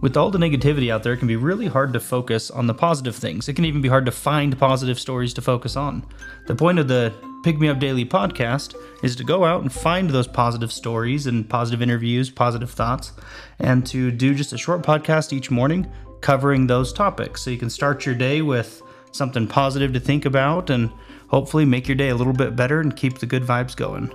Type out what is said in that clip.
With all the negativity out there, it can be really hard to focus on the positive things. It can even be hard to find positive stories to focus on. The point of the Pick Me Up Daily podcast is to go out and find those positive stories and positive interviews, positive thoughts, and to do just a short podcast each morning covering those topics. So you can start your day with something positive to think about and hopefully make your day a little bit better and keep the good vibes going.